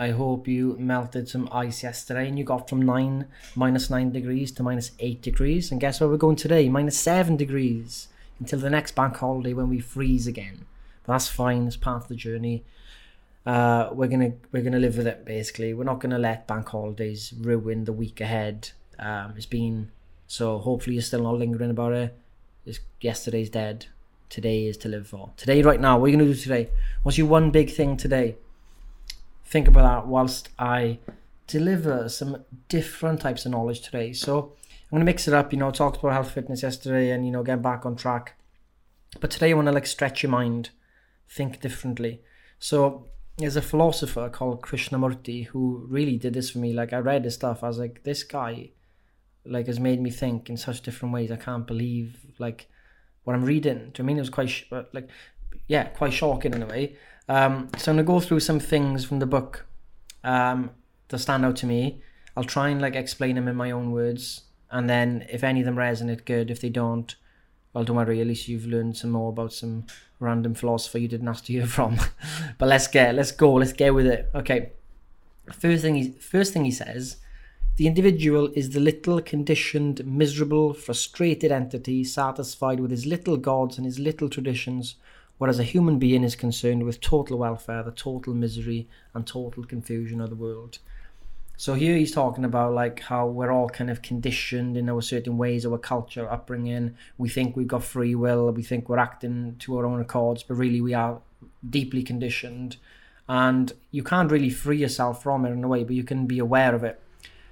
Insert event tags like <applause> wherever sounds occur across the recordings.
I hope you melted some ice yesterday and you got from 9, minus 9 degrees to minus 8 degrees. And guess where we're going today? Minus 7 degrees until the next bank holiday when we freeze again. But that's fine, it's part of the journey. Uh, we're gonna we're gonna live with it basically. We're not gonna let bank holidays ruin the week ahead. Um, it's been so hopefully you're still not lingering about it. It's, yesterday's dead. Today is to live for. Today, right now, what are you gonna do today? What's your one big thing today? Think about that whilst I deliver some different types of knowledge today. So I'm going to mix it up, you know, talked about health fitness yesterday and, you know, get back on track. But today I want to like stretch your mind, think differently. So there's a philosopher called Krishnamurti who really did this for me. Like I read his stuff, I was like, this guy like has made me think in such different ways. I can't believe like what I'm reading. Do you mean it was quite sh- like yeah, quite shocking in a way. Um, so I'm gonna go through some things from the book um, that stand out to me. I'll try and like explain them in my own words, and then if any of them resonate, good. If they don't, well, don't worry. At least you've learned some more about some random philosopher you didn't ask to hear <laughs> from. but let's get let's go. Let's get with it. Okay. First thing he first thing he says. The individual is the little conditioned, miserable, frustrated entity satisfied with his little gods and his little traditions, whereas a human being is concerned with total welfare, the total misery and total confusion of the world. So here he's talking about like how we're all kind of conditioned in our certain ways, our culture, upbringing. We think we've got free will, we think we're acting to our own accords, but really we are deeply conditioned. And you can't really free yourself from it in a way, but you can be aware of it.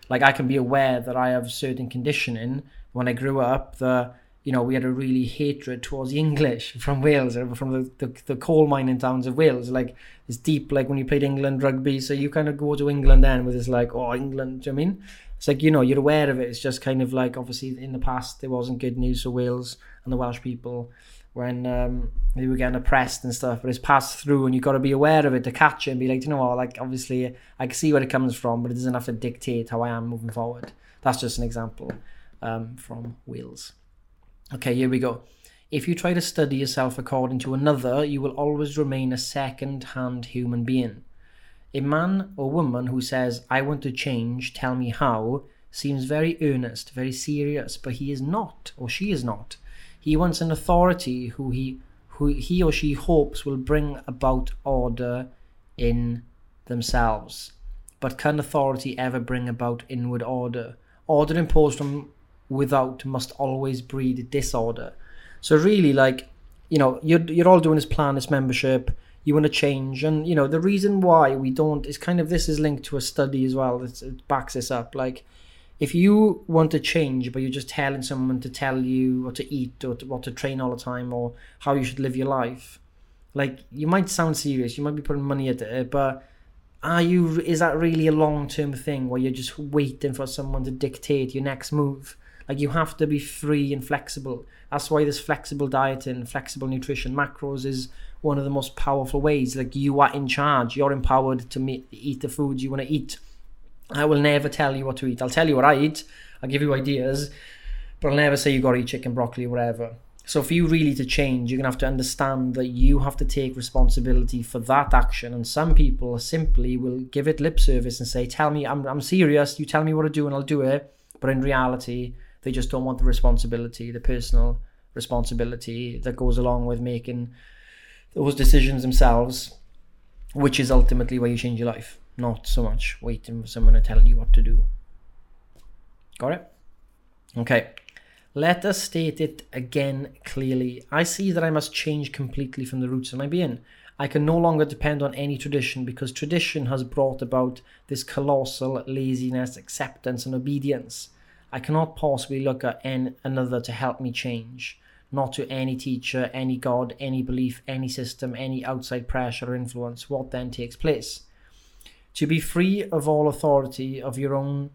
Like I can be aware that I have certain conditioning when I grew up you know, we had a really hatred towards the English from Wales, or from the, the, the coal mining towns of Wales. Like, it's deep, like when you played England rugby. So you kind of go to England then with this, like, oh, England, do you know I mean? It's like, you know, you're aware of it. It's just kind of like, obviously, in the past, there wasn't good news for Wales and the Welsh people when um, they were getting oppressed and stuff. But it's passed through and you've got to be aware of it to catch it and be like, you know what, like, obviously, I can see where it comes from, but it doesn't have to dictate how I am moving forward. That's just an example um, from Wales. Okay, here we go. If you try to study yourself according to another, you will always remain a second hand human being. A man or woman who says, I want to change, tell me how, seems very earnest, very serious, but he is not, or she is not. He wants an authority who he, who he or she hopes will bring about order in themselves. But can authority ever bring about inward order? Order imposed from without must always breed disorder. So really, like you know, you're you're all doing this plan, this membership. You want to change, and you know the reason why we don't is kind of this is linked to a study as well. It backs this up. Like, if you want to change, but you're just telling someone to tell you what to eat or to, what to train all the time or how you should live your life, like you might sound serious, you might be putting money at it, but are you? Is that really a long term thing where you're just waiting for someone to dictate your next move? Like you have to be free and flexible. That's why this flexible dieting, flexible nutrition, macros is one of the most powerful ways. Like you are in charge. You're empowered to meet, eat the foods you want to eat. I will never tell you what to eat. I'll tell you what I eat. I'll give you ideas, but I'll never say you got to eat chicken, broccoli, whatever. So for you really to change, you're gonna have to understand that you have to take responsibility for that action. And some people simply will give it lip service and say, "Tell me, I'm I'm serious. You tell me what to do, and I'll do it." But in reality, they just don't want the responsibility, the personal responsibility that goes along with making those decisions themselves, which is ultimately where you change your life, not so much waiting for someone to tell you what to do. Got it? Okay. Let us state it again clearly. I see that I must change completely from the roots of my being. I can no longer depend on any tradition because tradition has brought about this colossal laziness, acceptance, and obedience. I cannot possibly look at an, another to help me change, not to any teacher, any God, any belief, any system, any outside pressure or influence. What then takes place? To be free of all authority of your own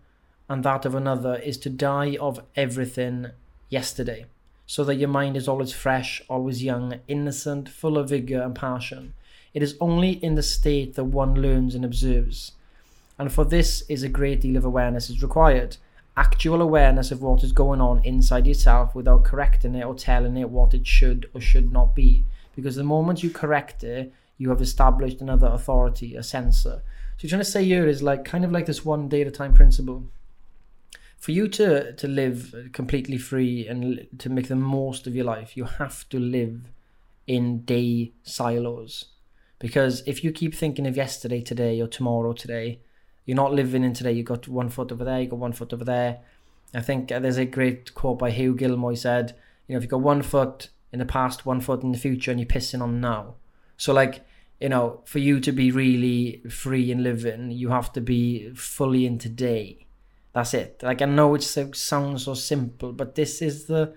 and that of another is to die of everything yesterday, so that your mind is always fresh, always young, innocent, full of vigor and passion. It is only in the state that one learns and observes. And for this is a great deal of awareness is required. Actual awareness of what is going on inside yourself without correcting it or telling it what it should or should not be. Because the moment you correct it, you have established another authority, a censor. So you're trying to say here is like kind of like this one day at a time principle for you to to live completely free and to make the most of your life, you have to live in day silos. Because if you keep thinking of yesterday, today, or tomorrow, today, you're not living in today. You got one foot over there, you got one foot over there. I think there's a great quote by Hugh Gilmore. He said, "You know, if you got one foot in the past, one foot in the future, and you're pissing on now." So, like, you know, for you to be really free and living, you have to be fully in today that's it. Like I know it sounds so simple, but this is the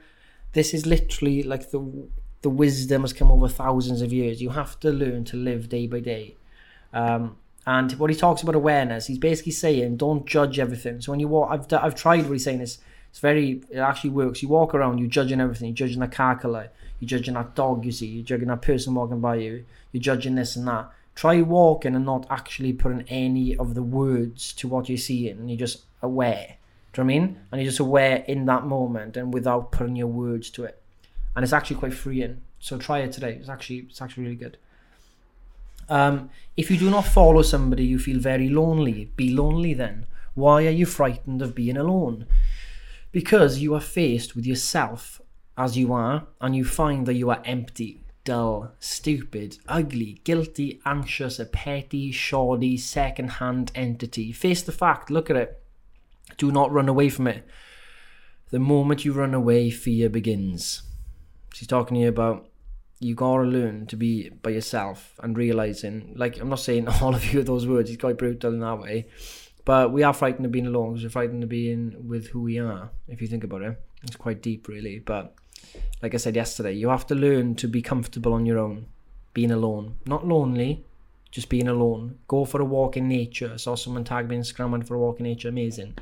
this is literally like the the wisdom has come over thousands of years. You have to learn to live day by day. Um, and what he talks about awareness, he's basically saying don't judge everything. So when you walk, I've I've tried what he's saying. It's it's very it actually works. You walk around, you're judging everything. You're judging that car color. You're judging that dog you see. You're judging that person walking by you. You're judging this and that. Try walking and not actually putting any of the words to what you're seeing, and you're just aware. Do you know I mean? And you're just aware in that moment and without putting your words to it. And it's actually quite freeing. So try it today. It's actually it's actually really good. Um, if you do not follow somebody, you feel very lonely. Be lonely then. Why are you frightened of being alone? Because you are faced with yourself as you are, and you find that you are empty, dull, stupid, ugly, guilty, anxious, a petty, shoddy, second hand entity. Face the fact, look at it. Do not run away from it. The moment you run away, fear begins. She's talking to you about you gotta learn to be by yourself and realizing, like, I'm not saying <laughs> all of you those words, it's quite brutal in that way, but we are frightened of being alone because we're frightened of being with who we are, if you think about it. It's quite deep, really. But like I said yesterday, you have to learn to be comfortable on your own, being alone. Not lonely, just being alone. Go for a walk in nature. I saw someone tag me Instagram and for a walk in nature. Amazing.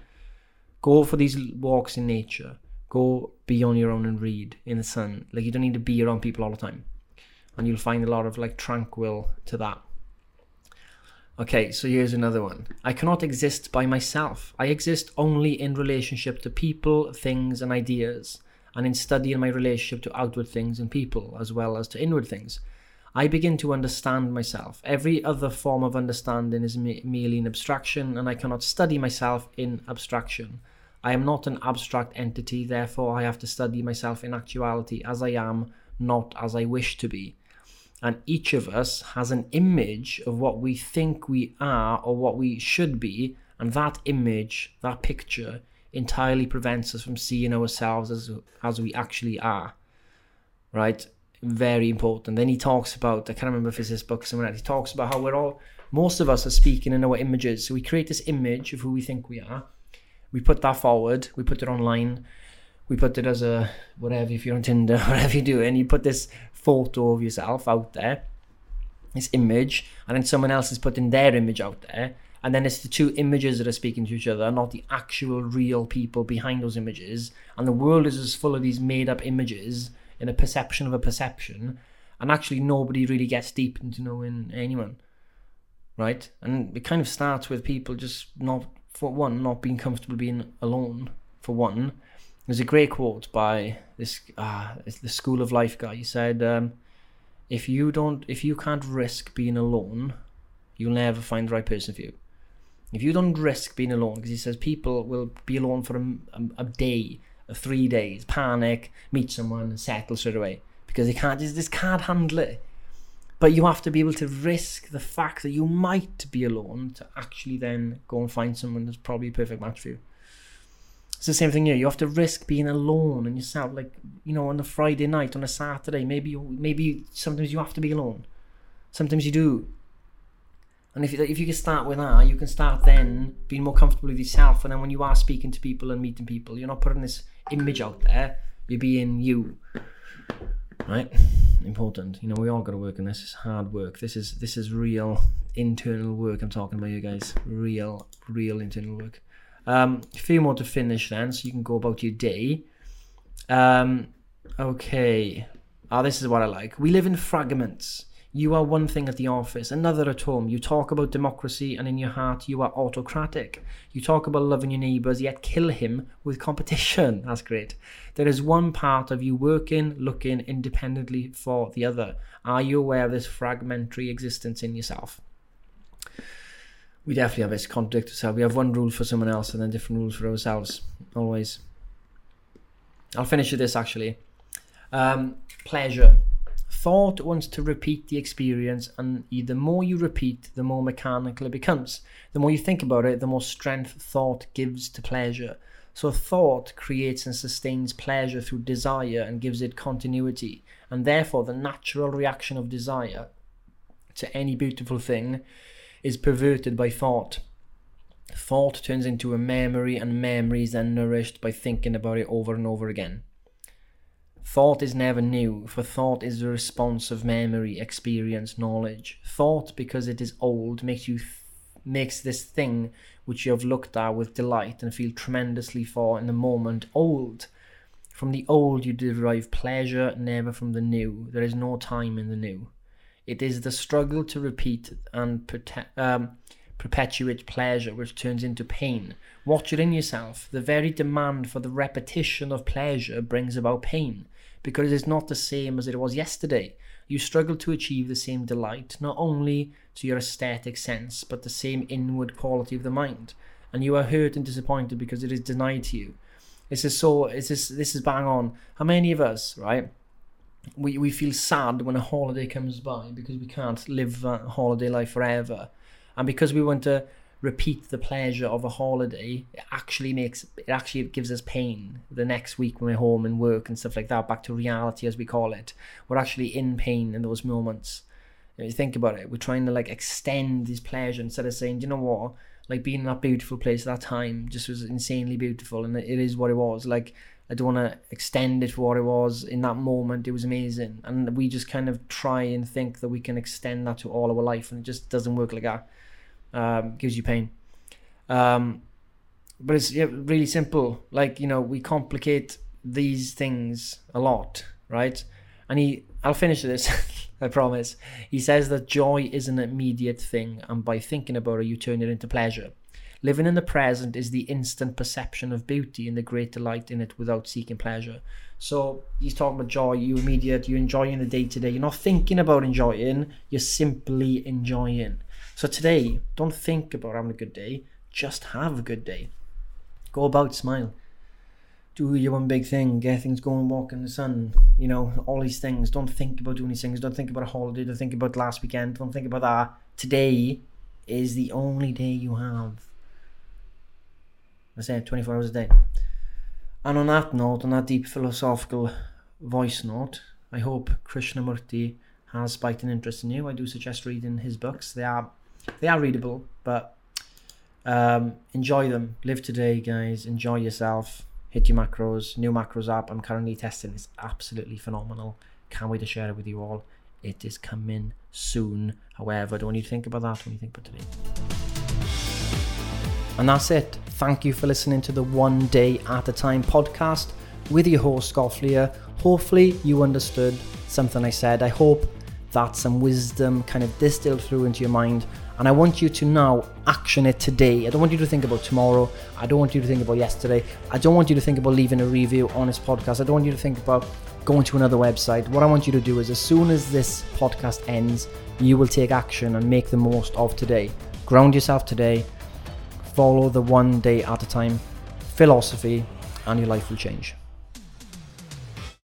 Go for these walks in nature. Go be on your own and read in the sun. Like you don't need to be around people all the time. And you'll find a lot of like tranquil to that. Okay, so here's another one. I cannot exist by myself. I exist only in relationship to people, things, and ideas, and in studying my relationship to outward things and people, as well as to inward things. I begin to understand myself. Every other form of understanding is me- merely an abstraction, and I cannot study myself in abstraction. I am not an abstract entity, therefore, I have to study myself in actuality as I am, not as I wish to be. And each of us has an image of what we think we are or what we should be, and that image, that picture, entirely prevents us from seeing ourselves as, as we actually are. Right? Very important. Then he talks about, I can't remember if it's this book somewhere else, he talks about how we're all, most of us are speaking in our images. So we create this image of who we think we are we put that forward, we put it online, we put it as a whatever if you're on Tinder, <laughs> whatever you do, and you put this photo of yourself out there, this image, and then someone else is putting their image out there, and then it's the two images that are speaking to each other, not the actual real people behind those images. And the world is as full of these made up images in a perception of a perception, and actually nobody really gets deep into knowing anyone. Right? And it kind of starts with people just not for one, not being comfortable being alone. For one, there's a great quote by this uh, the School of Life guy. He said, um, "If you don't, if you can't risk being alone, you'll never find the right person for you. If you don't risk being alone, because he says people will be alone for a, a, a day, a three days, panic, meet someone, and settle straight away because they can't just, just can't handle it." But you have to be able to risk the fact that you might be alone to actually then go and find someone that's probably a perfect match for you. It's the same thing here. You have to risk being alone and yourself, like you know, on a Friday night, on a Saturday. Maybe, you, maybe sometimes you have to be alone. Sometimes you do. And if you, if you can start with that, you can start then being more comfortable with yourself. And then when you are speaking to people and meeting people, you're not putting this image out there. You're being you. Right? Important. You know, we all got to work on this. It's hard work. This is this is real internal work. I'm talking about you guys. Real, real internal work. Um, a few more to finish then, so you can go about your day. Um, okay. Ah, this is what I like. We live in fragments. You are one thing at the office, another at home. You talk about democracy, and in your heart, you are autocratic. You talk about loving your neighbours, yet kill him with competition. <laughs> That's great. There is one part of you working, looking independently for the other. Are you aware of this fragmentary existence in yourself? We definitely have this contradict ourselves. We have one rule for someone else and then different rules for ourselves, always. I'll finish with this actually. Um, pleasure. Thought wants to repeat the experience, and the more you repeat, the more mechanical it becomes. The more you think about it, the more strength thought gives to pleasure. So, thought creates and sustains pleasure through desire and gives it continuity. And therefore, the natural reaction of desire to any beautiful thing is perverted by thought. Thought turns into a memory, and memory is then nourished by thinking about it over and over again. Thought is never new, for thought is the response of memory, experience, knowledge. Thought, because it is old, makes you th- makes this thing which you have looked at with delight and feel tremendously for in the moment old. From the old you derive pleasure, never from the new. There is no time in the new. It is the struggle to repeat and prote- um, perpetuate pleasure which turns into pain. Watch it in yourself. The very demand for the repetition of pleasure brings about pain because it is not the same as it was yesterday. You struggle to achieve the same delight, not only to your aesthetic sense, but the same inward quality of the mind. And you are hurt and disappointed because it is denied to you. This is so. This is this is bang on. How many of us, right? We we feel sad when a holiday comes by because we can't live that holiday life forever, and because we want to repeat the pleasure of a holiday, it actually makes it actually gives us pain the next week when we're home and work and stuff like that, back to reality as we call it. We're actually in pain in those moments. If you think about it, we're trying to like extend this pleasure instead of saying, you know what, like being in that beautiful place at that time just was insanely beautiful and it is what it was. Like I don't want to extend it for what it was in that moment. It was amazing, and we just kind of try and think that we can extend that to all our life, and it just doesn't work like that um, gives you pain. Um, but it's yeah, really simple. Like you know, we complicate these things a lot, right? And he, I'll finish this. <laughs> I promise. He says that joy is an immediate thing, and by thinking about it, you turn it into pleasure. Living in the present is the instant perception of beauty and the great delight in it without seeking pleasure. So he's talking about joy, you immediate, you're enjoying the day to day. You're not thinking about enjoying, you're simply enjoying. So today, don't think about having a good day, just have a good day. Go about, smile. Do your one big thing, get things going, walk in the sun, you know, all these things. Don't think about doing these things. Don't think about a holiday. Don't think about last weekend. Don't think about that. Today is the only day you have. I say 24 hours a day. And on that note, on that deep philosophical voice note, I hope Krishnamurti has spiked an interest in you. I do suggest reading his books. They are they are readable, but um, enjoy them. Live today, guys. Enjoy yourself. Hit your macros. New macros app. I'm currently testing. It's absolutely phenomenal. Can't wait to share it with you all. It is coming soon. However, don't you think about that when you think about today. And that's it. Thank you for listening to the One Day at a Time podcast with your host, Gofflier. Hopefully, you understood something I said. I hope that some wisdom kind of distilled through into your mind and I want you to now action it today. I don't want you to think about tomorrow. I don't want you to think about yesterday. I don't want you to think about leaving a review on this podcast. I don't want you to think about going to another website. What I want you to do is, as soon as this podcast ends, you will take action and make the most of today. Ground yourself today. Follow the one day at a time philosophy, and your life will change.